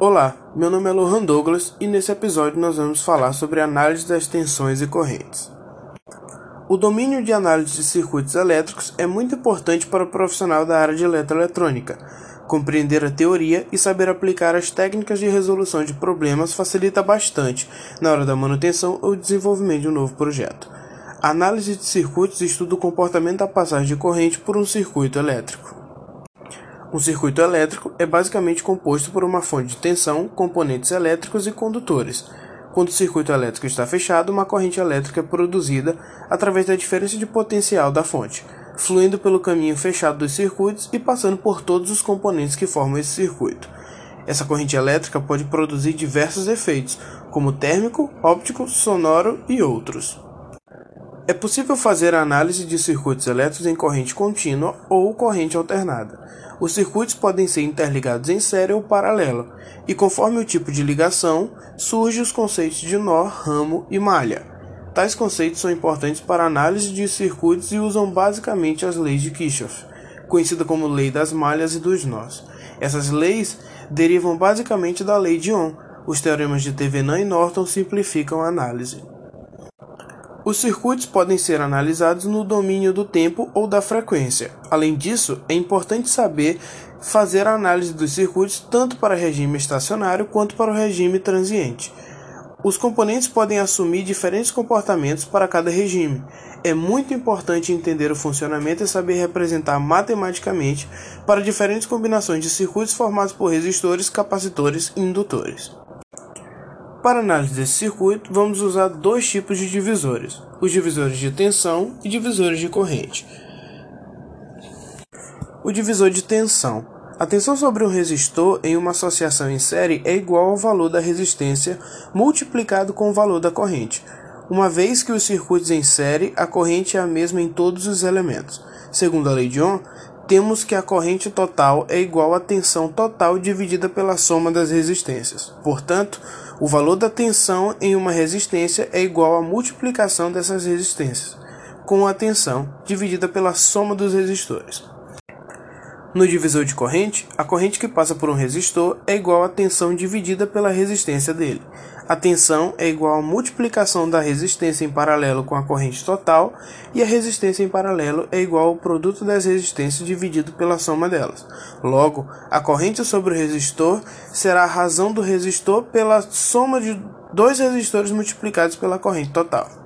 Olá, meu nome é Lohan Douglas e nesse episódio nós vamos falar sobre análise das tensões e correntes. O domínio de análise de circuitos elétricos é muito importante para o profissional da área de eletroeletrônica. Compreender a teoria e saber aplicar as técnicas de resolução de problemas facilita bastante na hora da manutenção ou desenvolvimento de um novo projeto. A análise de circuitos estuda o comportamento da passagem de corrente por um circuito elétrico. Um circuito elétrico é basicamente composto por uma fonte de tensão, componentes elétricos e condutores. Quando o circuito elétrico está fechado, uma corrente elétrica é produzida através da diferença de potencial da fonte, fluindo pelo caminho fechado dos circuitos e passando por todos os componentes que formam esse circuito. Essa corrente elétrica pode produzir diversos efeitos, como térmico, óptico, sonoro e outros. É possível fazer a análise de circuitos elétricos em corrente contínua ou corrente alternada. Os circuitos podem ser interligados em série ou paralelo, e conforme o tipo de ligação, surgem os conceitos de nó, ramo e malha. Tais conceitos são importantes para análise de circuitos e usam basicamente as leis de Kirchhoff, conhecida como lei das malhas e dos nós. Essas leis derivam basicamente da lei de Ohm. Os teoremas de Thevenin e Norton simplificam a análise. Os circuitos podem ser analisados no domínio do tempo ou da frequência. Além disso, é importante saber fazer a análise dos circuitos tanto para regime estacionário quanto para o regime transiente. Os componentes podem assumir diferentes comportamentos para cada regime. É muito importante entender o funcionamento e saber representar matematicamente para diferentes combinações de circuitos formados por resistores, capacitores e indutores. Para análise desse circuito, vamos usar dois tipos de divisores: os divisores de tensão e divisores de corrente. O divisor de tensão. A tensão sobre um resistor em uma associação em série é igual ao valor da resistência multiplicado com o valor da corrente, uma vez que os circuitos em série a corrente é a mesma em todos os elementos. Segundo a lei de Ohm, temos que a corrente total é igual à tensão total dividida pela soma das resistências. Portanto, o valor da tensão em uma resistência é igual à multiplicação dessas resistências, com a tensão dividida pela soma dos resistores. No divisor de corrente, a corrente que passa por um resistor é igual à tensão dividida pela resistência dele. A tensão é igual à multiplicação da resistência em paralelo com a corrente total, e a resistência em paralelo é igual ao produto das resistências dividido pela soma delas. Logo, a corrente sobre o resistor será a razão do resistor pela soma de dois resistores multiplicados pela corrente total.